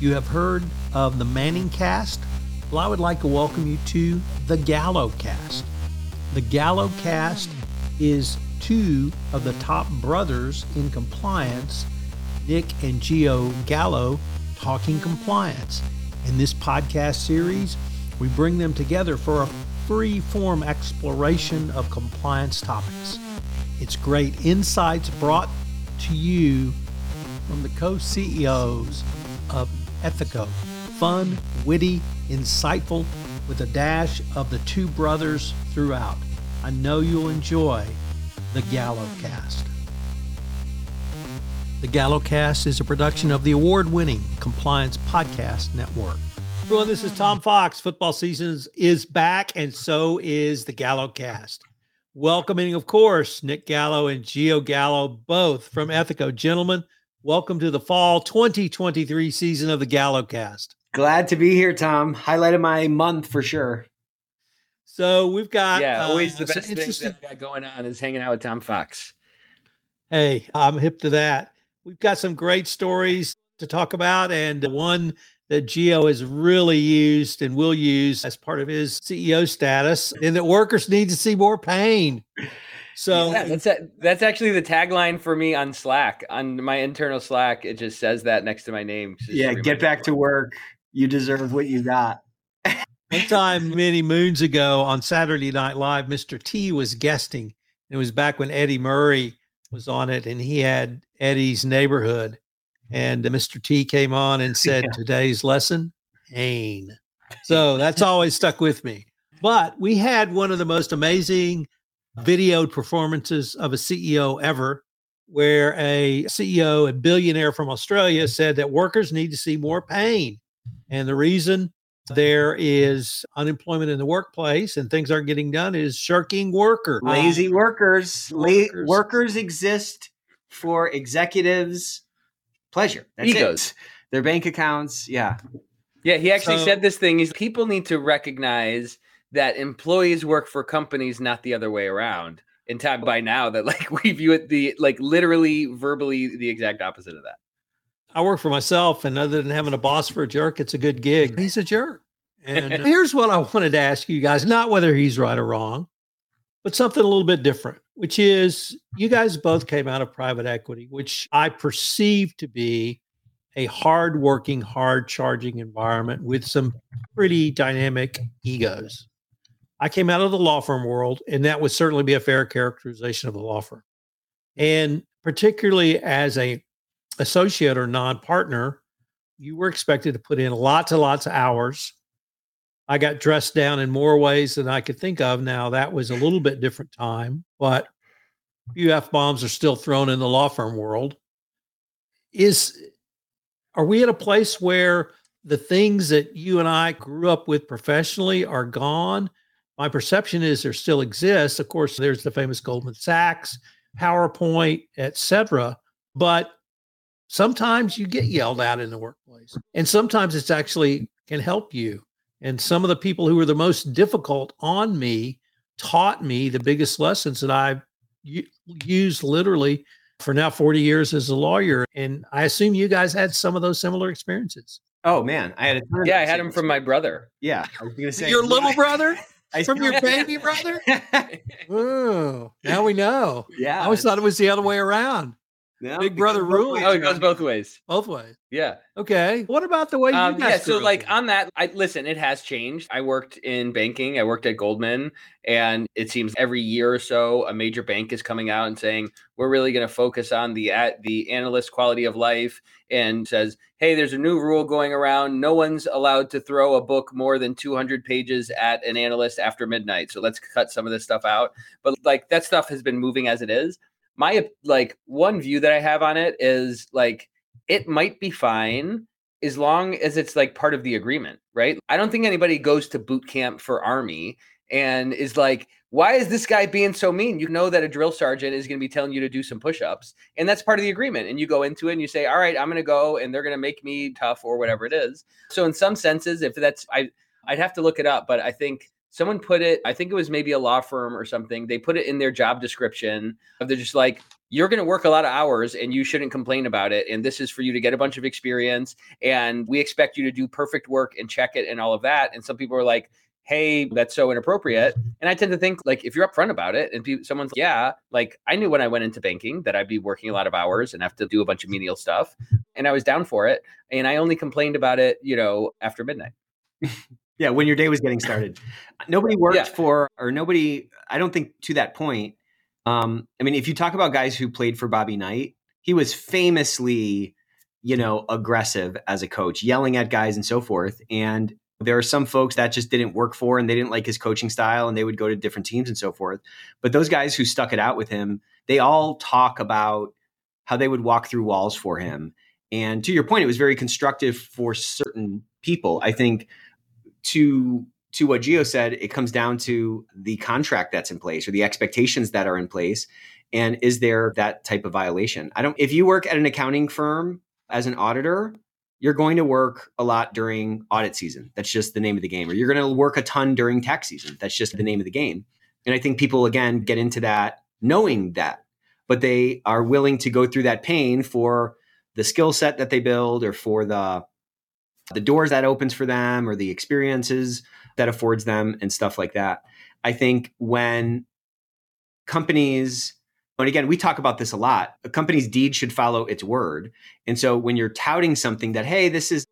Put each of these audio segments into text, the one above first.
You have heard of the Manning Cast? Well, I would like to welcome you to the Gallo Cast. The Gallo Cast is two of the top brothers in compliance, Nick and Gio Gallo, talking compliance. In this podcast series, we bring them together for a free form exploration of compliance topics. It's great insights brought to you from the co CEOs Ethico. Fun, witty, insightful, with a dash of the two brothers throughout. I know you'll enjoy the Gallo Cast. The Gallo Cast is a production of the award winning Compliance Podcast Network. Everyone, this is Tom Fox. Football season is back, and so is the Gallo Cast. Welcoming, of course, Nick Gallo and Gio Gallo, both from Ethico. Gentlemen, welcome to the fall 2023 season of the Gallocast. Glad to be here, Tom. Highlight of my month for sure. So we've got yeah, always uh, the best thing that got going on is hanging out with Tom Fox. Hey, I'm hip to that. We've got some great stories to talk about, and one that Geo has really used and will use as part of his CEO status, and that workers need to see more pain. So yeah, that's a, that's actually the tagline for me on Slack. On my internal Slack, it just says that next to my name. Yeah, get back to work. You deserve what you got. One time, many moons ago on Saturday Night Live, Mr. T was guesting. It was back when Eddie Murphy was on it, and he had Eddie's neighborhood. And uh, Mr. T came on and said, yeah. Today's lesson, pain. So that's always stuck with me. But we had one of the most amazing videoed performances of a CEO ever, where a CEO, a billionaire from Australia, mm-hmm. said that workers need to see more pain. And the reason there is unemployment in the workplace and things aren't getting done is shirking workers. Lazy workers. workers. La- workers exist for executives' pleasure. That's Egos. It. Their bank accounts. Yeah. Yeah. He actually so, said this thing. He's people need to recognize that employees work for companies, not the other way around. In time by now that like we view it the like literally verbally the exact opposite of that. I work for myself, and other than having a boss for a jerk, it's a good gig. He's a jerk. And here's what I wanted to ask you guys not whether he's right or wrong, but something a little bit different, which is you guys both came out of private equity, which I perceive to be a hard working, hard charging environment with some pretty dynamic egos. I came out of the law firm world, and that would certainly be a fair characterization of the law firm. And particularly as a associate or non-partner, you were expected to put in lots and lots of hours. I got dressed down in more ways than I could think of. Now that was a little bit different time, but few f bombs are still thrown in the law firm world. Is are we at a place where the things that you and I grew up with professionally are gone? My perception is there still exists. Of course, there's the famous Goldman Sachs, PowerPoint, etc. But sometimes you get yelled at in the workplace and sometimes it's actually can help you. And some of the people who were the most difficult on me taught me the biggest lessons that i've used literally for now 40 years as a lawyer. And i assume you guys had some of those similar experiences. Oh man. I had a yeah i had them from my brother. Yeah i was gonna say your little brother from your baby brother? Oh now we know. Yeah. i always thought it was the other way around yeah, Big brother ruling. Oh, it goes both ways. Both ways. Yeah. Okay. What about the way you um, Yeah. So, like on that, I listen. It has changed. I worked in banking. I worked at Goldman, and it seems every year or so, a major bank is coming out and saying we're really going to focus on the at the analyst quality of life, and says, hey, there's a new rule going around. No one's allowed to throw a book more than 200 pages at an analyst after midnight. So let's cut some of this stuff out. But like that stuff has been moving as it is my like one view that I have on it is like it might be fine as long as it's like part of the agreement, right? I don't think anybody goes to boot camp for army and is like, why is this guy being so mean? You know that a drill sergeant is going to be telling you to do some push-ups, and that's part of the agreement. And you go into it and you say, "All right, I'm going to go," and they're going to make me tough or whatever it is. So in some senses, if that's I, I'd have to look it up, but I think someone put it i think it was maybe a law firm or something they put it in their job description they're just like you're going to work a lot of hours and you shouldn't complain about it. And this is for you to get a bunch of experience. And we expect you to do perfect work and check it and all of that. And some people are like, hey, that's so inappropriate. And I tend to think like if you're upfront about it and people, someone's like, yeah, like I knew when I went into banking that I'd be working a lot of hours and have to do a bunch of menial stuff. And I was down for it. And I only complained about it, you know, after midnight. yeah, when your day was getting started. nobody worked yeah. for, or nobody, I don't think to that point. Um, I mean, if you talk about guys who played for Bobby Knight, he was famously, you know, aggressive as a coach, yelling at guys and so forth. And there are some folks that just didn't work for and they didn't like his coaching style and they would go to different teams and so forth. But those guys who stuck it out with him, they all talk about how they would walk through walls for him. And to your point, it was very constructive for certain people. I think to to what Gio said, it comes down to the contract that's in place or the expectations that are in place. And is there that type of violation? I don't, if you work at an accounting firm as an auditor, you're going to work a lot during audit season. That's just the name of the game. Or you're going to work a ton during tax season. That's just the name of the game. And I think people, again, get into that knowing that, but they are willing to go through that pain for the skill set that they build or for the the doors that opens for them or the experiences that affords them and stuff like that. I think when companies and again, we talk about this a lot. A company's deed should follow its word. And so when you're touting something that, hey, this is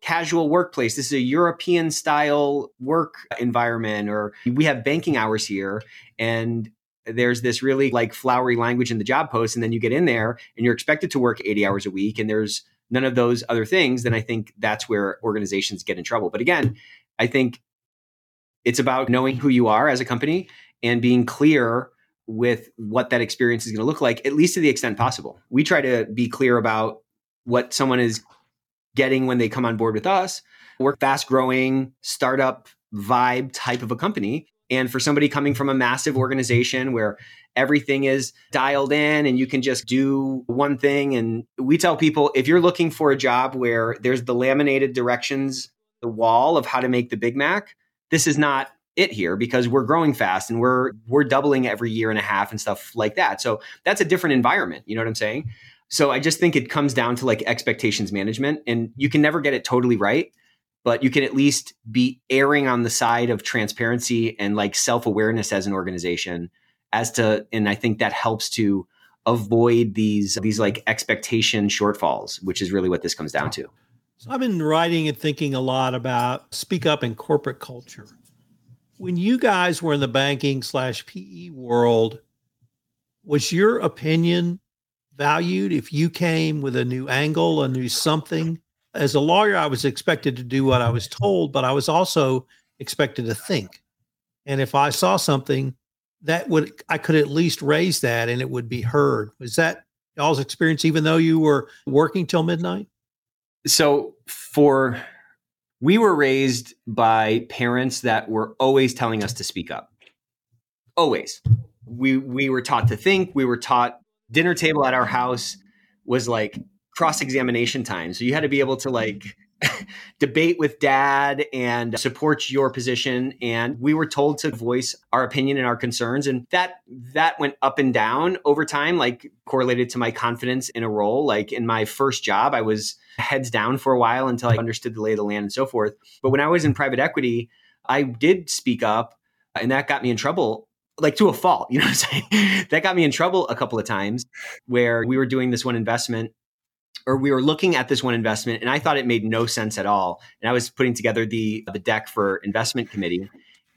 casual workplace, this is a European style work environment, or we have banking hours here, and there's this really like flowery language in the job post, and then you get in there and you're expected to work 80 hours a week, and there's none of those other things, then I think that's where organizations get in trouble. But again, I think it's about knowing who you are as a company and being clear with what that experience is going to look like, at least to the extent possible. We try to be clear about what someone is getting when they come on board with us. We're fast growing startup vibe type of a company. And for somebody coming from a massive organization where everything is dialed in and you can just do one thing, and we tell people if you're looking for a job where there's the laminated directions, the wall of how to make the Big Mac, this is not it here because we're growing fast and we're we're doubling every year and a half and stuff like that. So that's a different environment, you know what I'm saying? So I just think it comes down to like expectations management and you can never get it totally right, but you can at least be erring on the side of transparency and like self-awareness as an organization as to and I think that helps to avoid these these like expectation shortfalls, which is really what this comes down to. So I've been writing and thinking a lot about speak up in corporate culture when you guys were in the banking slash PE world, was your opinion valued if you came with a new angle, a new something? As a lawyer, I was expected to do what I was told, but I was also expected to think. And if I saw something that would, I could at least raise that and it would be heard. Was that y'all's experience, even though you were working till midnight? So for we were raised by parents that were always telling us to speak up. Always. We we were taught to think, we were taught dinner table at our house was like cross examination time. So you had to be able to hmm. like debate with dad and support your position. And we were told to voice our opinion and our concerns. And that that went up and down over time like correlated to my confidence in a role. Like in my first job I was heads down for a while until I understood the lay of the land and so forth. But when I was in private equity I did speak up and that got me in trouble like to a fault, you know what I'm saying? that got me in trouble a couple of times where we were doing this one investment or we were looking at this one investment and I thought it made no sense at all. And I was putting together the the deck for investment committee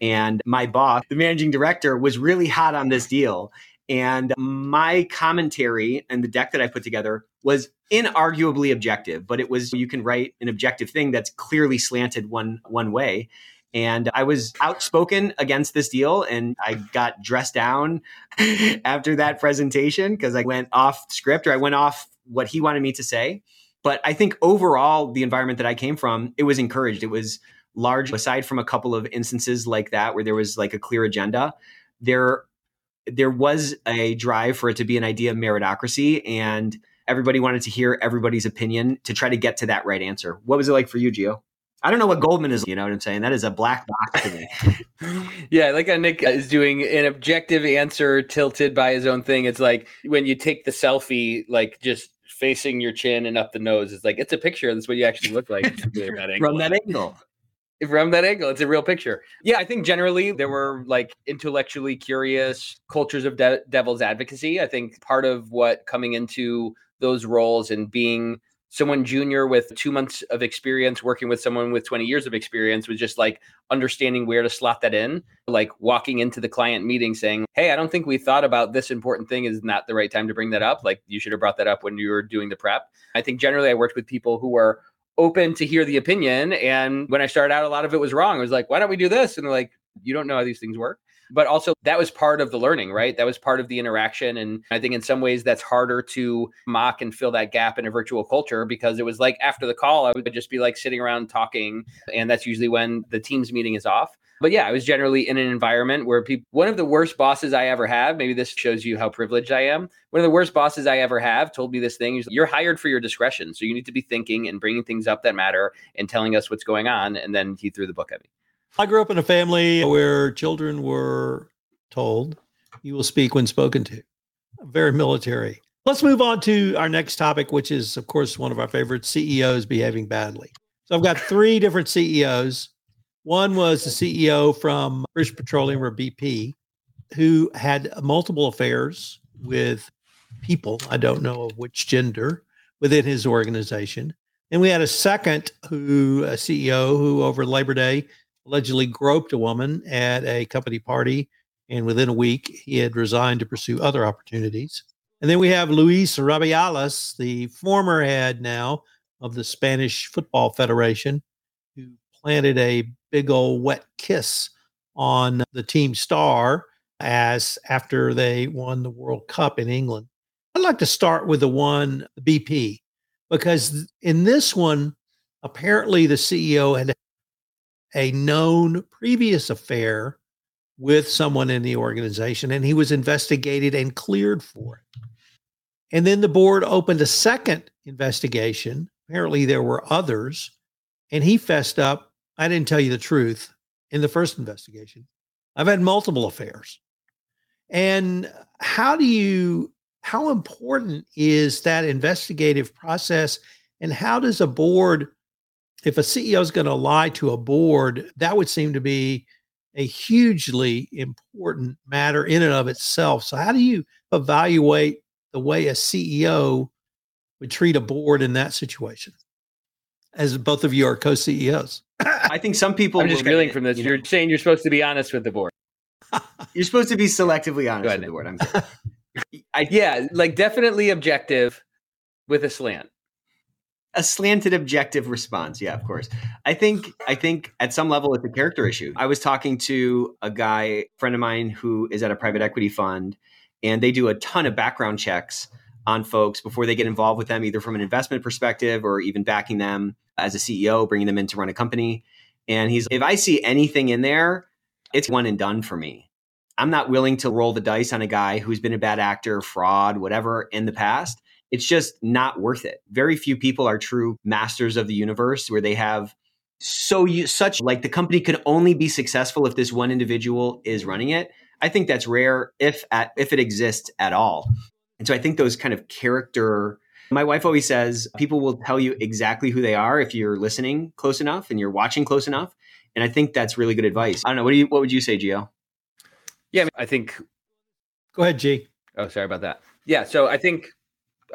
and my boss, the managing director was really hot on this deal. And my commentary and the deck that I put together was inarguably objective, but it was you can write an objective thing that's clearly slanted one one way. And I was outspoken against this deal and I got dressed down after that presentation because I went off script or I went off what he wanted me to say. But I think overall, the environment that I came from, it was encouraged. It was large, aside from a couple of instances like that where there was like a clear agenda. There, there was a drive for it to be an idea of meritocracy, and everybody wanted to hear everybody's opinion to try to get to that right answer. What was it like for you, Gio? I don't know what Goldman is. You know what I'm saying? That is a black box to me. yeah, like uh, Nick is doing an objective answer tilted by his own thing. It's like when you take the selfie, like just facing your chin and up the nose. It's like it's a picture. That's what you actually look like from that angle. From that angle, it's a real picture. Yeah, I think generally there were like intellectually curious cultures of de- devil's advocacy. I think part of what coming into those roles and being someone junior with two months of experience working with someone with 20 years of experience was just like understanding where to slot that in like walking into the client meeting saying hey i don't think we thought about this important thing. Is not the right time to bring that up. Like you should have brought that up when you were doing the prep. I think generally i worked with people who were open to hear the opinion and when i started out a lot of it was wrong. I was like why don't we do this? And they're like you don't know how these things work but also that was part of the learning, right? That was part of the interaction. And I think in some ways that's harder to mock and fill that gap in a virtual culture because it was like after the call, I would just be like sitting around talking. And that's usually when the team's meeting is off. But yeah, I was generally in an environment where people, one of the worst bosses I ever have, maybe this shows you how privileged I am. One of the worst bosses I ever have told me this thing you're hired for your discretion. So you need to be thinking and bringing things up that matter and telling us what's going on. And then he threw the book at me. I grew up in a family where children were told, you will speak when spoken to. Very military. Let's move on to our next topic, which is, of course, one of our favorite CEOs behaving badly. So I've got three different CEOs. One was the CEO from British Petroleum or BP, who had multiple affairs with people, I don't know of which gender, within his organization. And we had a second who, a CEO who over Labor Day allegedly groped a woman at a company party. And within a week, he had resigned to pursue other opportunities. And then we have Luis Rubiales, the former head now of the Spanish Football Federation, who planted a big old wet kiss on the team star as after they won the World Cup in England. I'd like to start with the one BP because in this one, apparently the CEO had a known previous affair with someone in the organization and he was investigated and cleared for it. And then the board opened a second investigation. Apparently, there were others, and he fessed up. I didn't tell you the truth in the first investigation. I've had multiple affairs. And how do you, how important is that investigative process? And how does a board if a CEO is going to lie to a board, that would seem to be a hugely important matter in and of itself. So, how do you evaluate the way a CEO would treat a board in that situation? As both of you are co CEOs, I think some people. I'm just reeling from this. You are saying you're supposed to be honest with the board. you're supposed to be selectively honest with the board. I'm I, yeah, like definitely objective with a slant a slanted objective response. Yeah of course. I think i think at some level it's a character issue. I was talking to a guy friend of mine who is at a private equity fund and they do a ton of background checks on folks before they get involved with them either from an investment perspective or even backing them as a ceo bringing them in to run a company. And he's if i see anything in there it's one and done for me. I'm not willing to roll the dice on a guy who's been a bad actor fraud whatever in the past it's just not worth it. Very few people are true masters of the universe where they have so you, such like the company could only be successful if this one individual is running it. I think that's rare if at if it exists at all. And so I think those kind of character my wife always says people will tell you exactly who they are if you're listening close enough and you're watching close enough. And I think that's really good advice. I don't know. What do you what would you say, Gio? Yeah, I think Go ahead, G. Oh, sorry about that. Yeah, so I think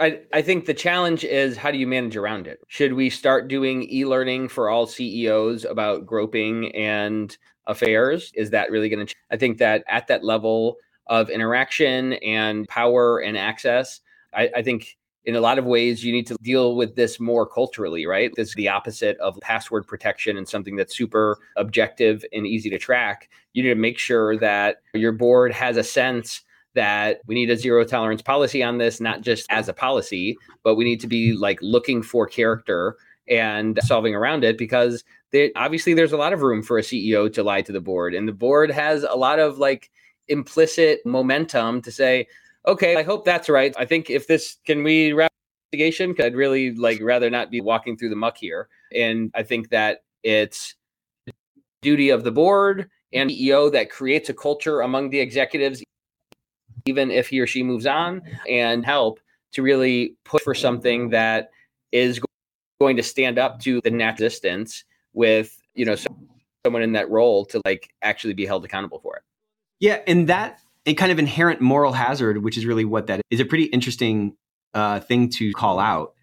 I, I think the challenge is how do you manage around it? Should we start doing e learning for all CEOs about groping and affairs? Is that really going to? I think that at that level of interaction and power and access, I, I think in a lot of ways you need to deal with this more culturally right this is the opposite of password protection and something that's super objective and easy to track you need to make sure that your board has a sense that we need a zero tolerance policy on this, not just as a policy, but we need to be like looking for character and solving around it because they, obviously there's a lot of room for a CEO to lie to the board. And the board has a lot of like implicit momentum to say, okay, I hope that's right. I think if this can we wrap investigation, I'd really like rather not be walking through the muck here. And I think that It's duty of the board and CEO that creates a culture among the executives, even if he or she moves on, and help to really push for something that is going to stand up to the net distance with you know someone in that role to like actually be held accountable for it. Yeah, and that a kind of inherent moral hazard, which is really what that is, a pretty interesting uh, thing to call out.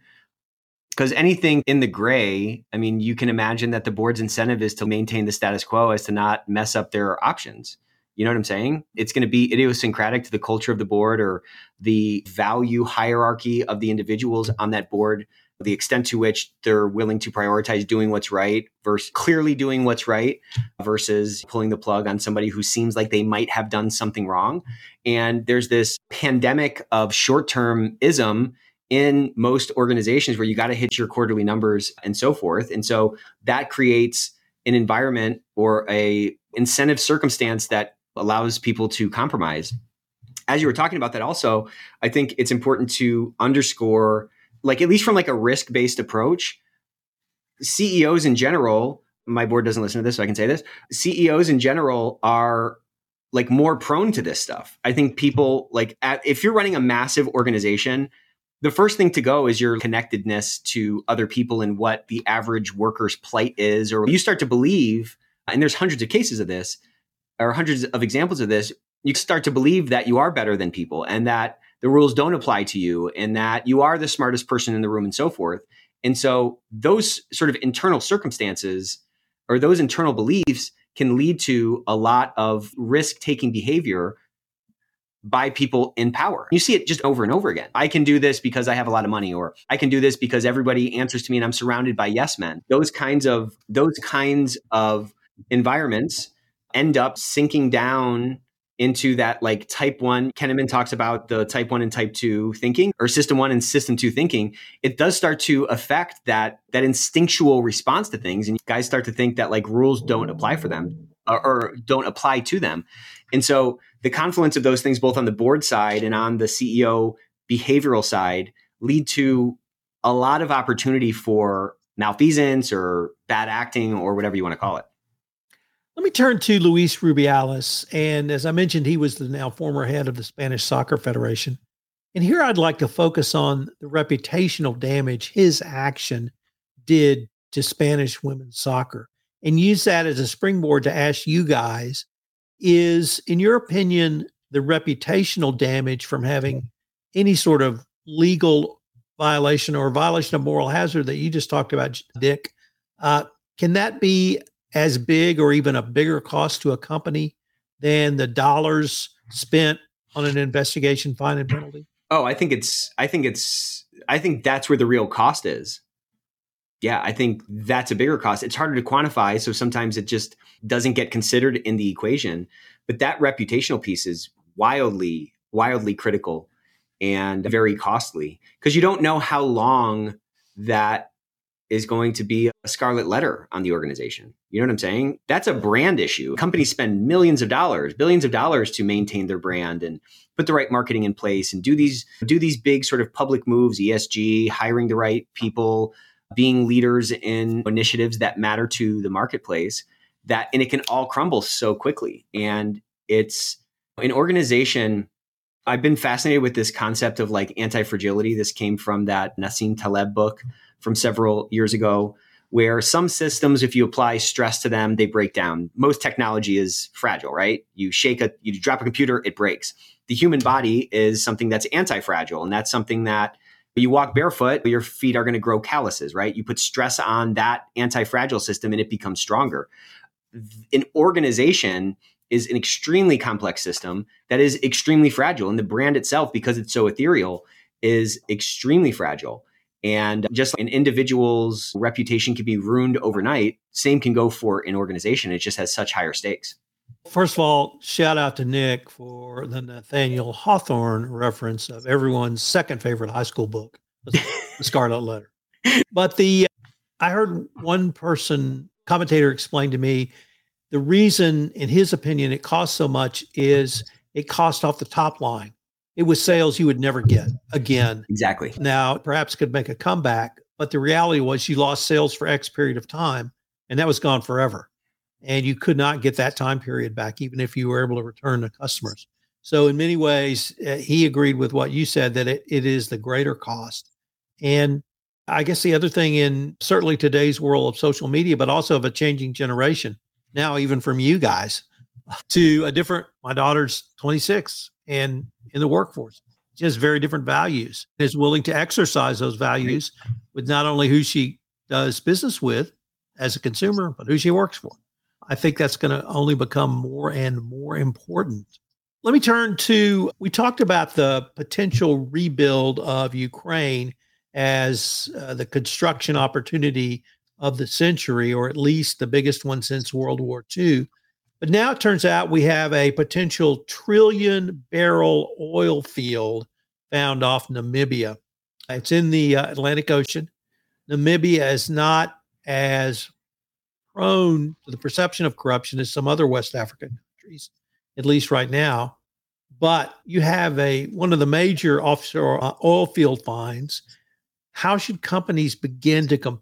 Because anything in the gray, I mean, you can imagine that the board's incentive is to maintain the status quo as to not mess up their options. You know what I'm saying? It's going to be idiosyncratic to the culture of the board or the value hierarchy of the individuals on that board, the extent to which they're willing to prioritize doing what's right versus clearly doing what's right versus pulling the plug on somebody who seems like they might have done something wrong. And there's this pandemic of short term ism in most organizations where you got to hit your quarterly numbers and so forth. And so that creates an environment or a incentive circumstance that allows people to compromise. As you were talking about that also, I think it's important to underscore like at least from like a risk-based approach, CEOs in general, my board doesn't listen to this so I can say this. CEOs in general are like more prone to this stuff. I think people like at, if you're running a massive organization, the first thing to go is your connectedness to other people and what the average worker's plight is, or you start to believe, and there's hundreds of cases of this, or hundreds of examples of this, you start to believe that you are better than people and that the rules don't apply to you and that you are the smartest person in the room and so forth. And so those sort of internal circumstances or those internal beliefs can lead to a lot of risk taking behavior by people in power. You see it just over and over again. I can do this because I have a lot of money or I can do this because everybody answers to me and I'm surrounded by yes men. Those kinds of those kinds of environments end up sinking down into that like type one. Kahneman talks about the type one and type two thinking or system one and system two thinking. It does start to affect that, that instinctual response to things. And guys start to think that like rules don't apply for them or, or don't apply to them. And so the confluence of those things, both on the board side and on the CEO behavioral side, lead to a lot of opportunity for malfeasance or bad acting or whatever you want to call it. Let me turn to Luis Rubiales. And as I mentioned, he was the now former head of the Spanish Soccer Federation. And here I'd like to focus on the reputational damage his action did to Spanish women's soccer and use that as a springboard to ask you guys is, in your opinion, the reputational damage from having any sort of legal violation or violation of moral hazard that you just talked about, Dick, uh, can that be as big or even a bigger cost to a company than the dollars spent on an investigation, fine, and penalty? Oh, I think it's, I think it's, I think that's where the real cost is yeah, I think that's a bigger cost. It's harder to quantify. So sometimes it just doesn't get considered in the equation. But that reputational piece is wildly, wildly critical and very costly because you don't know how long that is going to be a scarlet letter on the organization. You know what I'm saying? That's a brand issue. Companies spend millions of dollars, billions of dollars to maintain their brand and put the right marketing in place and do these do these big sort of public moves, ESG, hiring the right people, being leaders in initiatives that matter to the marketplace that and it can all crumble so quickly and it's an organization i've been fascinated with this concept of like anti-fragility this came from that nassim taleb book from several years ago where some systems if you apply stress to them they break down most technology is fragile right you shake a you drop a computer it breaks the human body is something that's anti-fragile and that's something that you walk barefoot, your feet are going to grow calluses, right? You put stress on that anti fragile system and it becomes stronger. An organization is an extremely complex system that is extremely fragile. And the brand itself, because it's so ethereal, is extremely fragile. And just like an individual's reputation can be ruined overnight, same can go for an organization. It just has such higher stakes. First of all, shout out to Nick for the Nathaniel Hawthorne reference of everyone's second favorite high school book, The Scarlet Letter. But the I heard one person commentator explain to me the reason, in his opinion, it costs so much is it costs off the top line. It was sales you would never get again. Exactly. Now, perhaps could make a comeback, but the reality was you lost sales for X period of time and that was gone forever. And you could not get that time period back, even if you were able to return to customers. So, in many ways, uh, he agreed with what you said that it, it is the greater cost. And I guess the other thing in certainly today's world of social media, but also of a changing generation, now even from you guys to a different, my daughter's 26 and in the workforce. She has very different values, is willing to exercise those values with not only who she does business with as a consumer, but who she works for. I think that's going to only become more and more important. Let me turn to we talked about the potential rebuild of Ukraine as uh, the construction opportunity of the century, or at least the biggest one since World War II. But now it turns out we have a potential trillion barrel oil field found off Namibia. It's in the uh, Atlantic Ocean. Namibia is not as prone to the perception of corruption as some other West African countries, at least right now. But you have a one of the major offshore uh, oil field finds. How should companies begin to com-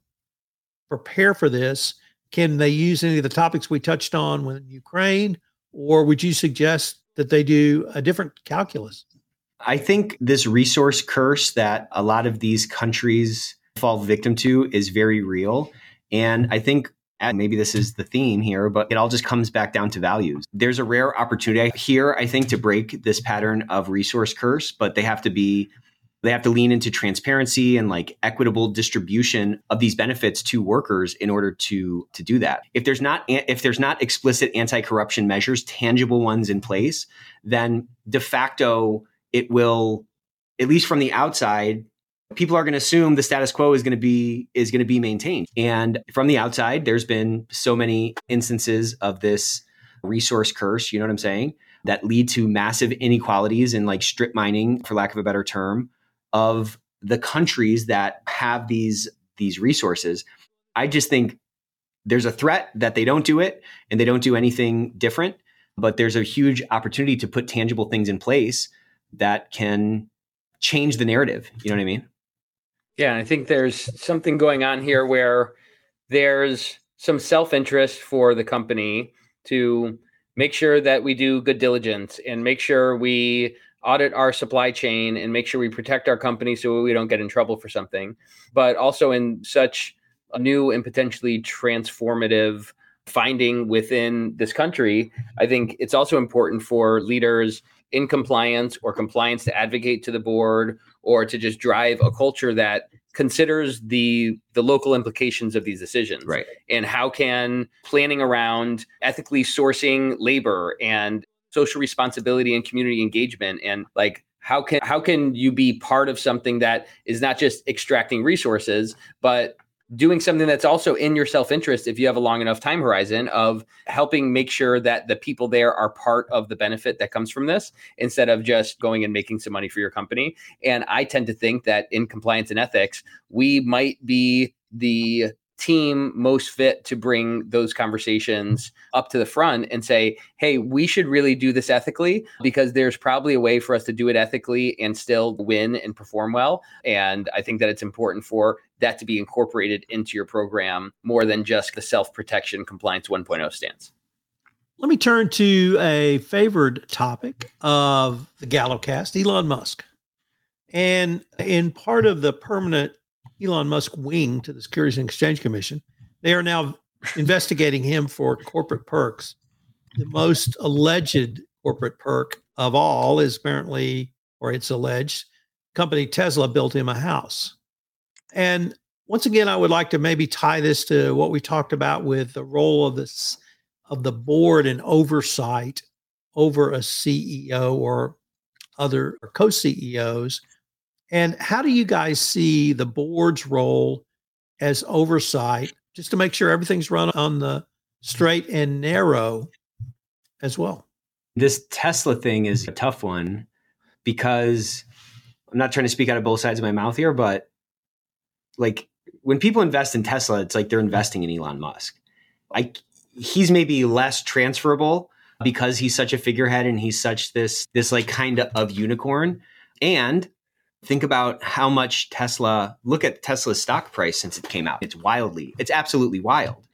prepare for this can they use any of the topics we touched on with Ukraine, or would you suggest that they do a different calculus? I think this resource curse that a lot of these countries fall victim to is very real. And I think uh, maybe this is the theme here, but it all just comes back down to values. There's a rare opportunity here, I think, to break this pattern of resource curse, but they have to be they have to lean into transparency and like equitable distribution of these benefits to workers in order to to do that. If there's not if there's not explicit anti-corruption measures tangible ones in place then de facto it will at least from the outside people are going to assume the status quo is going to be is going to be maintained. And from the outside there's been so many instances of this resource curse you know what i'm saying that lead to massive inequalities in like strip mining for lack of a better term of the countries that have these these resources. I just think there's a threat that they don't do it and they don't do anything different, but there's a huge opportunity to put tangible things in place that can change the narrative. You know what I mean? Yeah, I think there's something going on here where there's some self-interest for the company to make sure that we do good diligence and make sure we audit our supply chain and make sure we protect our company so we don't get in trouble for something, but also in such a new and potentially transformative finding within this country, I think it's also important for leaders in compliance or compliance to advocate to the board or to just drive a culture that considers the the local implications of these decisions. Right. And how can planning around ethically sourcing labor and social responsibility and community engagement. And like how can how can you be part of something that is not just extracting resources but doing something that's also in your self-interest if you have a long enough time horizon of helping make sure that the people there are part of the benefit that comes from this instead of just going and making some money for your company. And i tend to think that in compliance and ethics we might be the team most fit to bring those conversations up to the front and say, hey, we should really do this ethically because there's probably a way for us to do it ethically and still win and perform well. And I think that it's important for that to be incorporated into your program more than just the self protection compliance 1.0 stance. Let me turn to a favored topic of the Gallocast, Elon Musk. And in part of the permanent Elon Musk wing to the Securities and Exchange Commission. They are now investigating him for corporate perks. The most alleged corporate perk of all is apparently, or it's alleged, company Tesla built him a house. And once again, I would like to maybe tie this to what we talked about with the role of this of the board and oversight over a CEO or other or co-CEOs and how do you guys see the board's role as oversight, just to make sure everything's run on the straight and narrow as well? This Tesla thing is a tough one because I'm not trying to speak out of both sides of my mouth here, but like when people invest in Tesla, it's like they're investing in Elon Musk. Like he's maybe less transferable because he's such a figurehead and he's such this this like kind of unicorn. And Think about how much Tesla, look at Tesla's stock price since it came out. It's wildly, it's absolutely wild.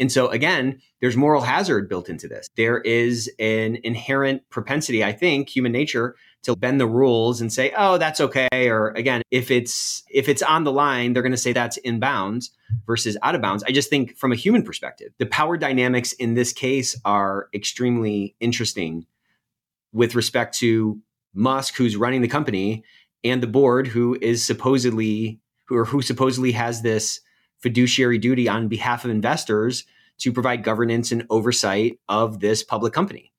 And so again, there's moral hazard built into this. There is an inherent propensity, I think, human nature to bend the rules and say, "Oh, that's okay." Or again, if it's if it's on the line, they're going to say that's in bounds versus out of bounds. I just think from a human perspective, the power dynamics in this case are extremely interesting with respect to Musk who's running the company and the board who is supposedly who or who supposedly has this fiduciary duty on behalf of investors to provide governance and oversight of this public company.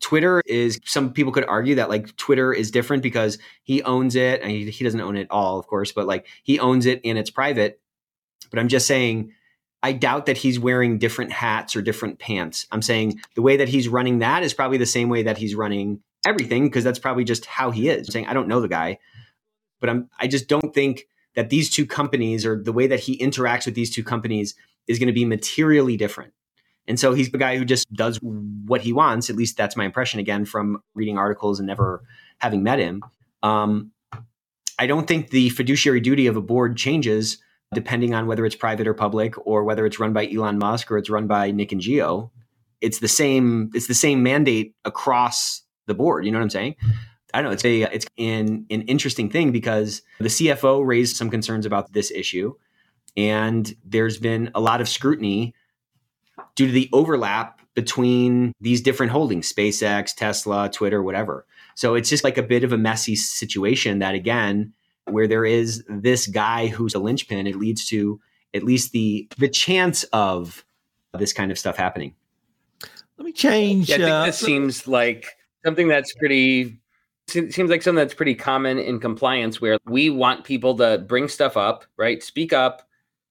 Twitter is some people could argue that like Twitter is different because he owns it and he, he doesn't own it all, of course, but like he owns it and it's private. But I'm just saying, I doubt that he's wearing different hats or different pants. I'm saying the way that he's running that is probably the same way that he's running everything because that's probably just how he is. I'm saying I don't know the guy, but I'm I just don't think that these two companies or the way that he interacts with these two companies is going to be materially different. And so he's the guy who just does what he wants. At least that's my impression again from reading articles and never having met him. Um, I don't think the fiduciary duty of a board changes depending on whether it's private or public or whether it's run by Elon Musk or it's run by Nick and Gio. It's the same. It's the same mandate across the board. You know what I'm saying? I don't know. It's a it's an an interesting thing because the CFO raised some concerns about this issue, and there's been a lot of scrutiny due to the overlap between these different holdings: SpaceX, Tesla, Twitter, whatever. So it's just like a bit of a messy situation that again, where there is this guy who's a linchpin, it leads to at least the the chance of this kind of stuff happening. Let me change. Yeah, I think uh, this seems like something that's pretty seems like something that's pretty common in compliance where we want people to bring stuff up, right? Speak up,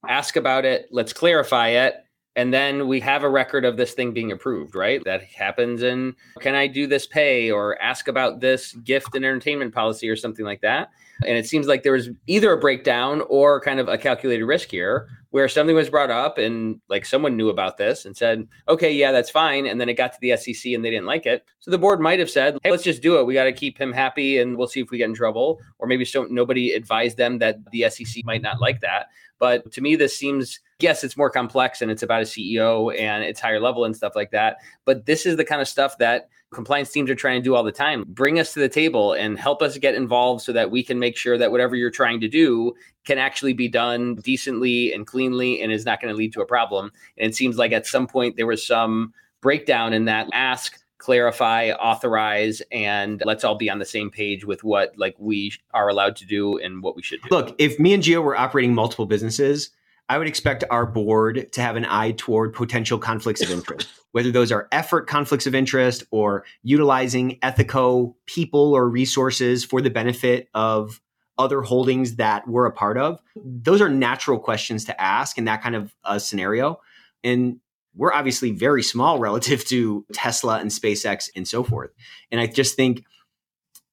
ask about it, let's clarify it. And then we have a record of this thing being approved, right? That happens in can I do this pay or ask about this gift and entertainment policy or something like that. And it seems like there was either a breakdown or kind of a calculated risk here where something was brought up and like someone knew about this and said, okay, yeah, that's fine. And then it got to the SEC and they didn't like it. So the board might have said, hey, let's just do it. We got to keep him happy and we'll see if we get in trouble. Or maybe so nobody advised them that the SEC might not like that. But to me, this seems, yes, it's more complex and it's about a CEO and it's higher level and stuff like that. But this is the kind of stuff that compliance teams are trying to do all the time. Bring us to the table and help us get involved so that we can make sure that whatever you're trying to do can actually be done decently and cleanly and is not going to lead to a problem. And it seems like at some point there was some breakdown in that ask clarify authorize and let's all be on the same page with what like we are allowed to do and what we should do look if me and Gio were operating multiple businesses I would expect our board to have an eye toward potential conflicts of interest, whether those are effort conflicts of interest or utilizing ethico people or resources for the benefit of other holdings that we're a part of. Those are natural questions to ask in that kind of a scenario. And we're obviously very small relative to Tesla and SpaceX and so forth. And I just think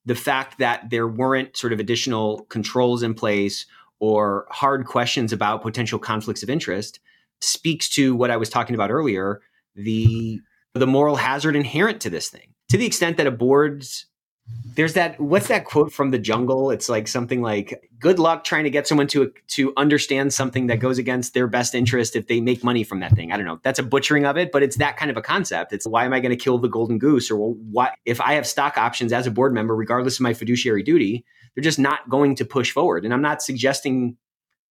the fact that there weren't sort of additional controls in place or hard questions about potential conflicts of interest speaks to what I was talking about earlier the the moral hazard inherent to this thing. To the extent that a board's there's that what's that quote from the jungle? It's like something like good luck trying to get someone to to understand something that goes against their best interest if they make money from that thing. I don't know. That's a butchering of it but it's that kind of a concept. It's why am i going to kill the golden goose? or what if i have stock options as a board member regardless of my fiduciary duty they're just not going to push forward. And I'm not suggesting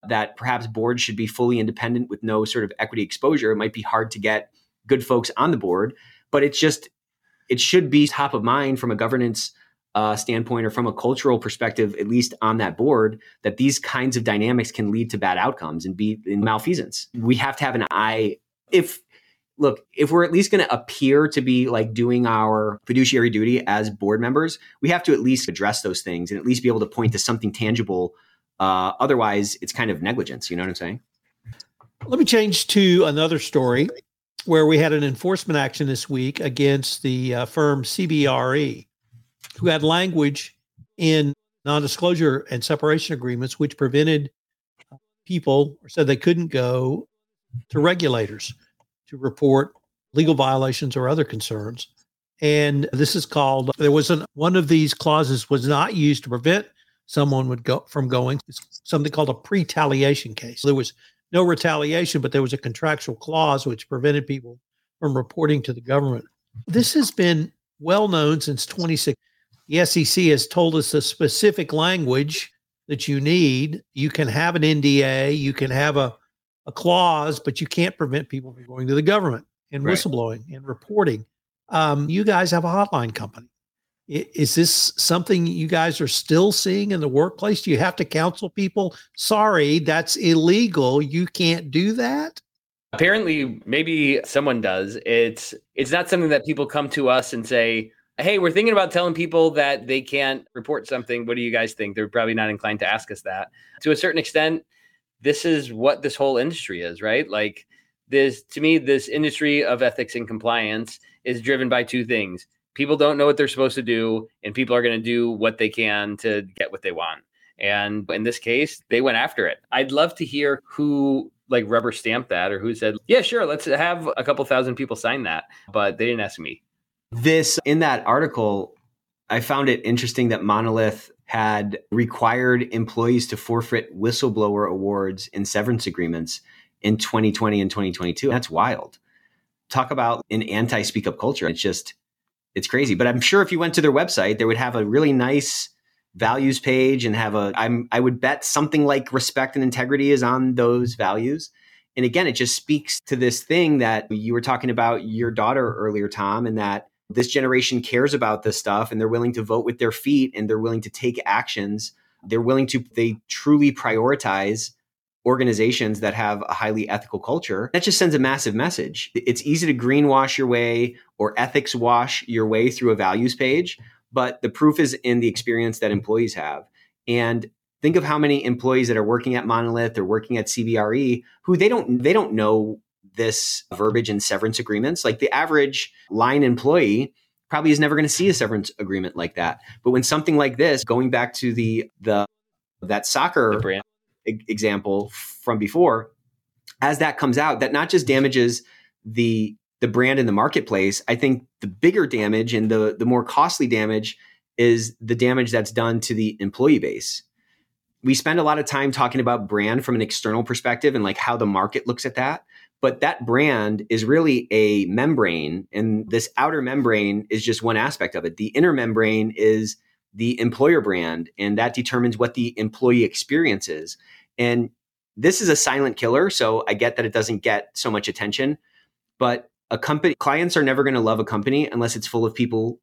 that perhaps boards should be fully independent with no sort of equity exposure. It might be hard to get good folks on the board, but it's just it should be top of mind from a governance uh, standpoint or from a cultural perspective, at least on that board, that these kinds of dynamics can lead to bad outcomes and be in malfeasance. We have to have an eye if look, if we're at least going to appear to be like doing our fiduciary duty as board members, we have to at least address those things and at least be able to point to something tangible. Uh, otherwise, it's kind of negligence. You know what I'm saying? Let me change to another story where we had an enforcement action this week against the uh, firm CBRE, who had language in non disclosure and separation agreements which prevented people or said they couldn't go to regulators to report legal violations or other concerns. And this is called, there was one of these clauses was not used to prevent someone would go from going, it's something called a pretaliation case. There was no retaliation, but there was a contractual clause which prevented people from reporting to the government. This has been well known since 26. The SEC has told us the specific language that you need. You can have an NDA, you can have a, a clause, but you can't prevent people from going to the government and right. whistleblowing and reporting. Um, you guys have a hotline company. Is this something you guys are still seeing in the workplace? Do you have to counsel people? Sorry, that's illegal. You can't do that. Apparently, maybe someone does. It's it's not something that people come to us and say, "Hey, we're thinking about telling people that they can't report something. What do you guys think?" They're probably not inclined to ask us that. To a certain extent, this is what this whole industry is, right? Like this to me, this industry of ethics and compliance is driven by two things. People don't know what they're supposed to do and people are going to do what they can to get what they want. And in this case they went after it. I'd love to hear who like rubber stamped that or who said yeah sure let's have a couple thousand people sign that but they didn't ask me. This in that article i found it interesting that monolith had required employees to forfeit whistleblower awards in severance agreements in 2020 and 2022 that's wild talk about an anti speak up culture it's just it's crazy. But I'm sure if you went to their website, they would have a really nice values page and have a I'm I would bet something like respect and integrity is on those values. And again, it just speaks to this thing that you were talking about your daughter earlier, Tom, and that this generation cares about this stuff and they're willing to vote with their feet and they're willing to take actions. They're willing to, they truly prioritize organizations that have a highly ethical culture, that just sends a massive message. It's easy to greenwash your way or ethics wash your way through a values page, but the proof is in the experience that employees have. And think of how many employees that are working at Monolith or working at CBRE who they don't they don't know this verbiage in severance agreements. Like the average line employee probably is never going to see a severance agreement like that. But when something like this, going back to the the that soccer example from before, as that comes out, that not just damages the the brand in the marketplace. I think the bigger damage and the the more costly damage is the damage that's done to the employee base. We spend a lot of time talking about brand from an external perspective and like how the market looks at that. But that brand is really a membrane, and this outer membrane is just one aspect of it. The inner membrane is the employer brand, and that determines what the employee experience is. And this is a silent killer. So I get that it doesn't get so much attention, but a company, clients are never going to love a company unless it's full of people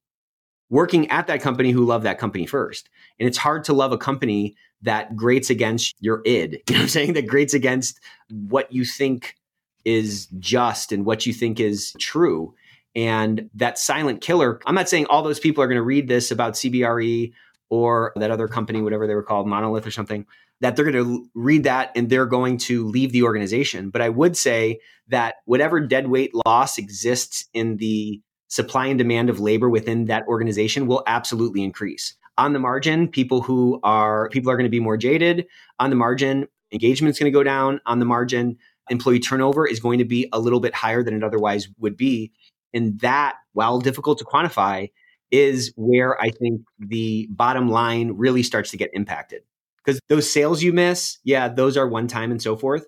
working at that company who love that company first. And it's hard to love a company that grates against your id. You know what I'm saying? That grates against what you think is just and what you think is true. And that silent killer, I'm not saying all those people are going to read this about CBRE or that other company, whatever they were called, Monolith or something that they're going to read that and they're going to leave the organization. But I would say that whatever dead weight loss exists in the supply and demand of labor within that organization will absolutely increase. On the margin, people who are people are going to be more jaded. On the margin, engagement is going to go down. On the margin, employee turnover is going to be a little bit higher than it otherwise would be. And that, while difficult to quantify, is where I think the bottom line really starts to get impacted because those sales you miss, yeah, those are one time and so forth.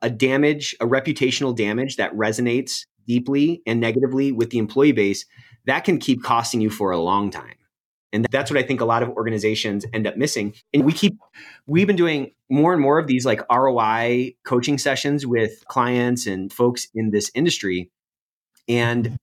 A damage, a reputational damage that resonates deeply and negatively with the employee base, that can keep costing you for a long time. And that's what I think a lot of organizations end up missing. And we keep, we've been doing more and more of these like ROI coaching sessions with clients and folks in this industry. And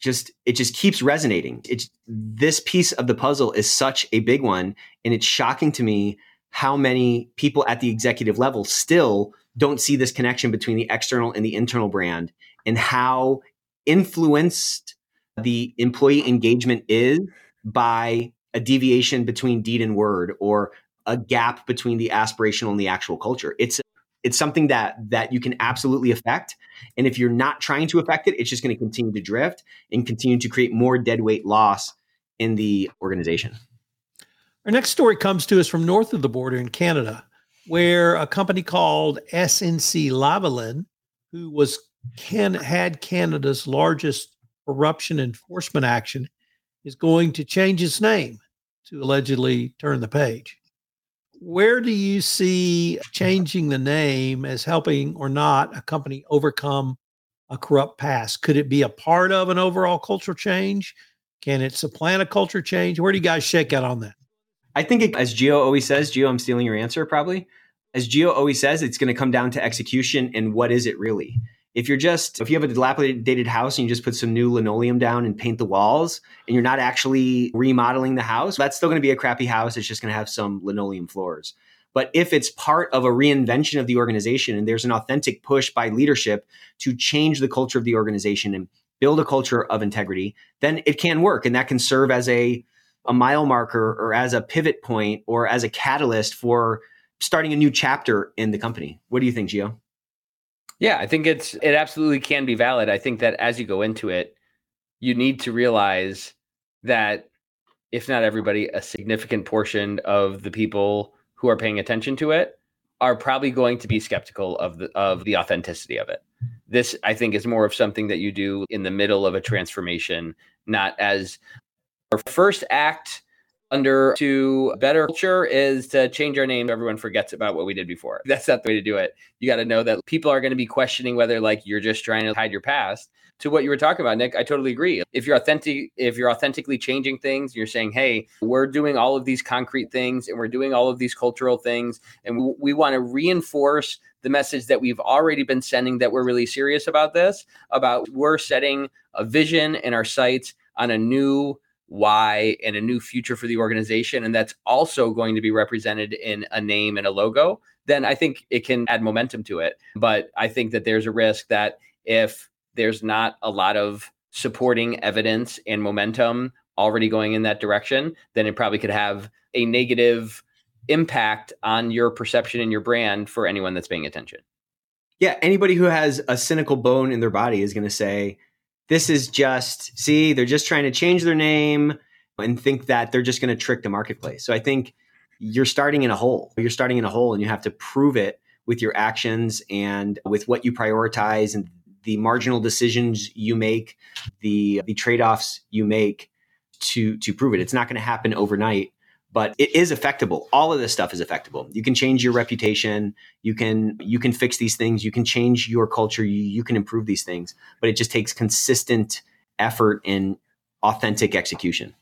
just, it just keeps resonating. It's this piece of the puzzle is such a big one. And it's shocking to me how many people at the executive level still don't see this connection between the external and the internal brand and how influenced the employee engagement is by a deviation between deed and word or a gap between the aspirational and the actual culture. It's it's something that that you can absolutely affect and if you're not trying to affect it it's just going to continue to drift and continue to create more dead weight loss in the organization. Our next story comes to us from north of the border in Canada, where a company called SNC Lavalin, who was can had Canada's largest corruption enforcement action, is going to change its name to allegedly turn the page. Where do you see changing the name as helping or not a company overcome a corrupt past? Could it be a part of an overall cultural change? Can it supplant a culture change? Where do you guys shake out on that? I think, it, as Gio always says, Gio, I'm stealing your answer probably. As Gio always says, it's going to come down to execution and what is it really? If you're just, if you have a dilapidated house and you just put some new linoleum down and paint the walls and you're not actually remodeling the house, that's still going to be a crappy house. It's just going to have some linoleum floors. But if it's part of a reinvention of the organization and there's an authentic push by leadership to change the culture of the organization and build a culture of integrity, then it can work. And that can serve as a, a mile marker or as a pivot point or as a catalyst for starting a new chapter in the company. What do you think, Gio? Yeah, I think it's it absolutely can be valid. I think that as you go into it, you need to realize that if not everybody, a significant portion of the people who are paying attention to it are probably going to be skeptical of the of the authenticity of it. This I think is more of something that you do in the middle of a transformation, not as our first act under to better culture is to change our name. Everyone forgets about what we did before. That's not the way to do it. You got to know that people are going to be questioning whether like you're just trying to hide your past. To what you were talking about, Nick, I totally agree. If you're authentic, if you're authentically changing things, you're saying, "Hey, we're doing all of these concrete things, and we're doing all of these cultural things, and we, we want to reinforce the message that we've already been sending that we're really serious about this. About we're setting a vision in our sights on a new why and a new future for the organization and that's also going to be represented in a name and a logo then i think it can add momentum to it. But i think that there's a risk that if there's not a lot of supporting evidence and momentum already going in that direction then it probably could have a negative impact on your perception and your brand for anyone that's paying attention. Yeah anybody who has a cynical bone in their body is going to say this is just, see, they're just trying to change their name and think that they're just going to trick the marketplace. So I think you're starting in a hole. You're starting in a hole and you have to prove it with your actions and with what you prioritize and the marginal decisions you make, the the trade-offs you make to to prove it. It's not going to happen overnight, but it is affectable. All of this stuff is affectable. You can change your reputation. You can you can fix these things. You can change your culture. You, you can improve these things, but it just takes consistent effort and authentic execution.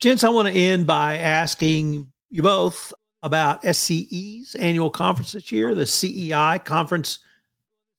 Gents, I want to end by asking you both about SCE's annual conference this year, the CEI conference,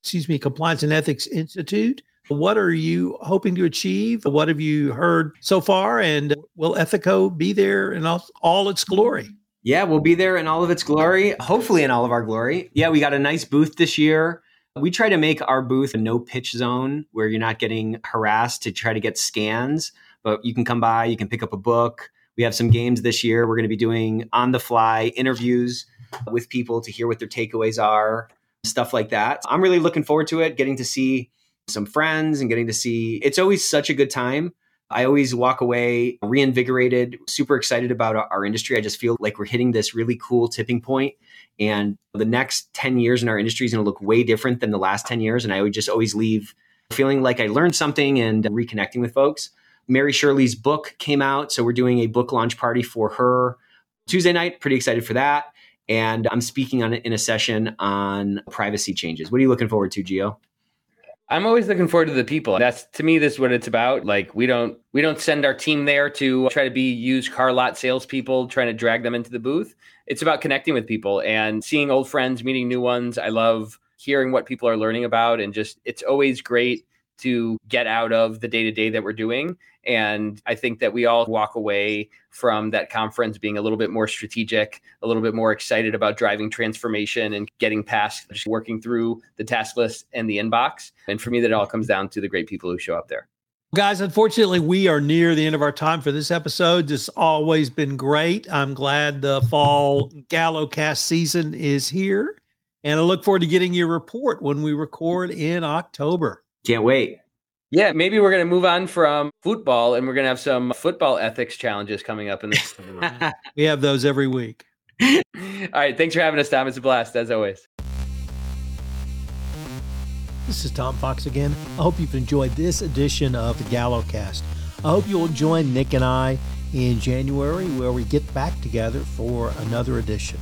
excuse me, Compliance and Ethics Institute. What are you hoping to achieve? What have you heard so far? And will Ethico be there in all, all its glory? Yeah, we'll be there in all of its glory, hopefully in all of our glory. Yeah, we got a nice booth this year. We try to make our booth a no pitch zone where you're not getting harassed to try to get scans, but you can come by, you can pick up a book. We have some games this year. We're going to be doing on the fly interviews with people to hear what their takeaways are, stuff like that. I'm really looking forward to it, getting to see some friends and getting to see it's always such a good time. I always walk away reinvigorated, super excited about our industry. I just feel like we're hitting this really cool tipping point and the next 10 years in our industry is going to look way different than the last 10 years and I would just always leave feeling like I learned something and reconnecting with folks. Mary Shirley's book came out, so we're doing a book launch party for her Tuesday night. Pretty excited for that. And I'm speaking on it in a session on privacy changes. What are you looking forward to, Gio? I'm always looking forward to the people. That's to me, this is what it's about. Like we don't we don't send our team there to try to be used car lot salespeople, trying to drag them into the booth. It's about connecting with people and seeing old friends, meeting new ones. I love hearing what people are learning about, and just it's always great to get out of the day to day that we're doing. And I think that we all walk away from that conference being a little bit more strategic, a little bit more excited about driving transformation and getting past just working through the task list and the inbox. And for me, that all comes down to the great people who show up there. Guys, unfortunately, we are near the end of our time for this episode. It's always been great. I'm glad the fall Gallocast season is here. And I look forward to getting your report when we record in October. Can't wait. Yeah, maybe we're going to move on from football and we're going to have some football ethics challenges coming up in this. we have those every week. All right. Thanks for having us, Tom. It's a blast, as always. This is Tom Fox again. I hope you've enjoyed this edition of the Gallocast. I hope you'll join Nick and I in January where we get back together for another edition.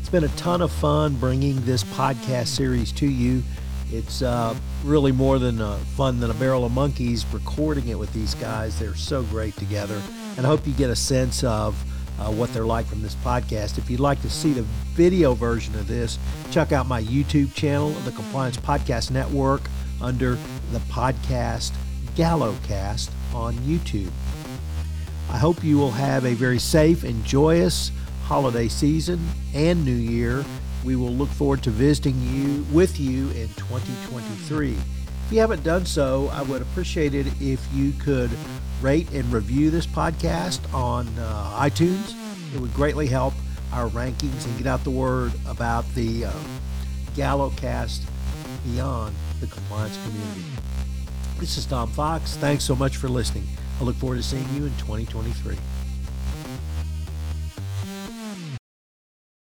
It's been a ton of fun bringing this podcast series to you. It's uh, really more than uh, fun than a barrel of monkeys recording it with these guys. They're so great together. And I hope you get a sense of uh, what they're like from this podcast. If you'd like to see the video version of this, check out my YouTube channel, the Compliance Podcast Network, under the podcast GalloCast on YouTube. I hope you will have a very safe and joyous holiday season and new year. We will look forward to visiting you with you in 2023. If you haven't done so, I would appreciate it if you could rate and review this podcast on uh, iTunes. It would greatly help our rankings and get out the word about the uh, GalloCast beyond the compliance community. This is Tom Fox. Thanks so much for listening. I look forward to seeing you in 2023.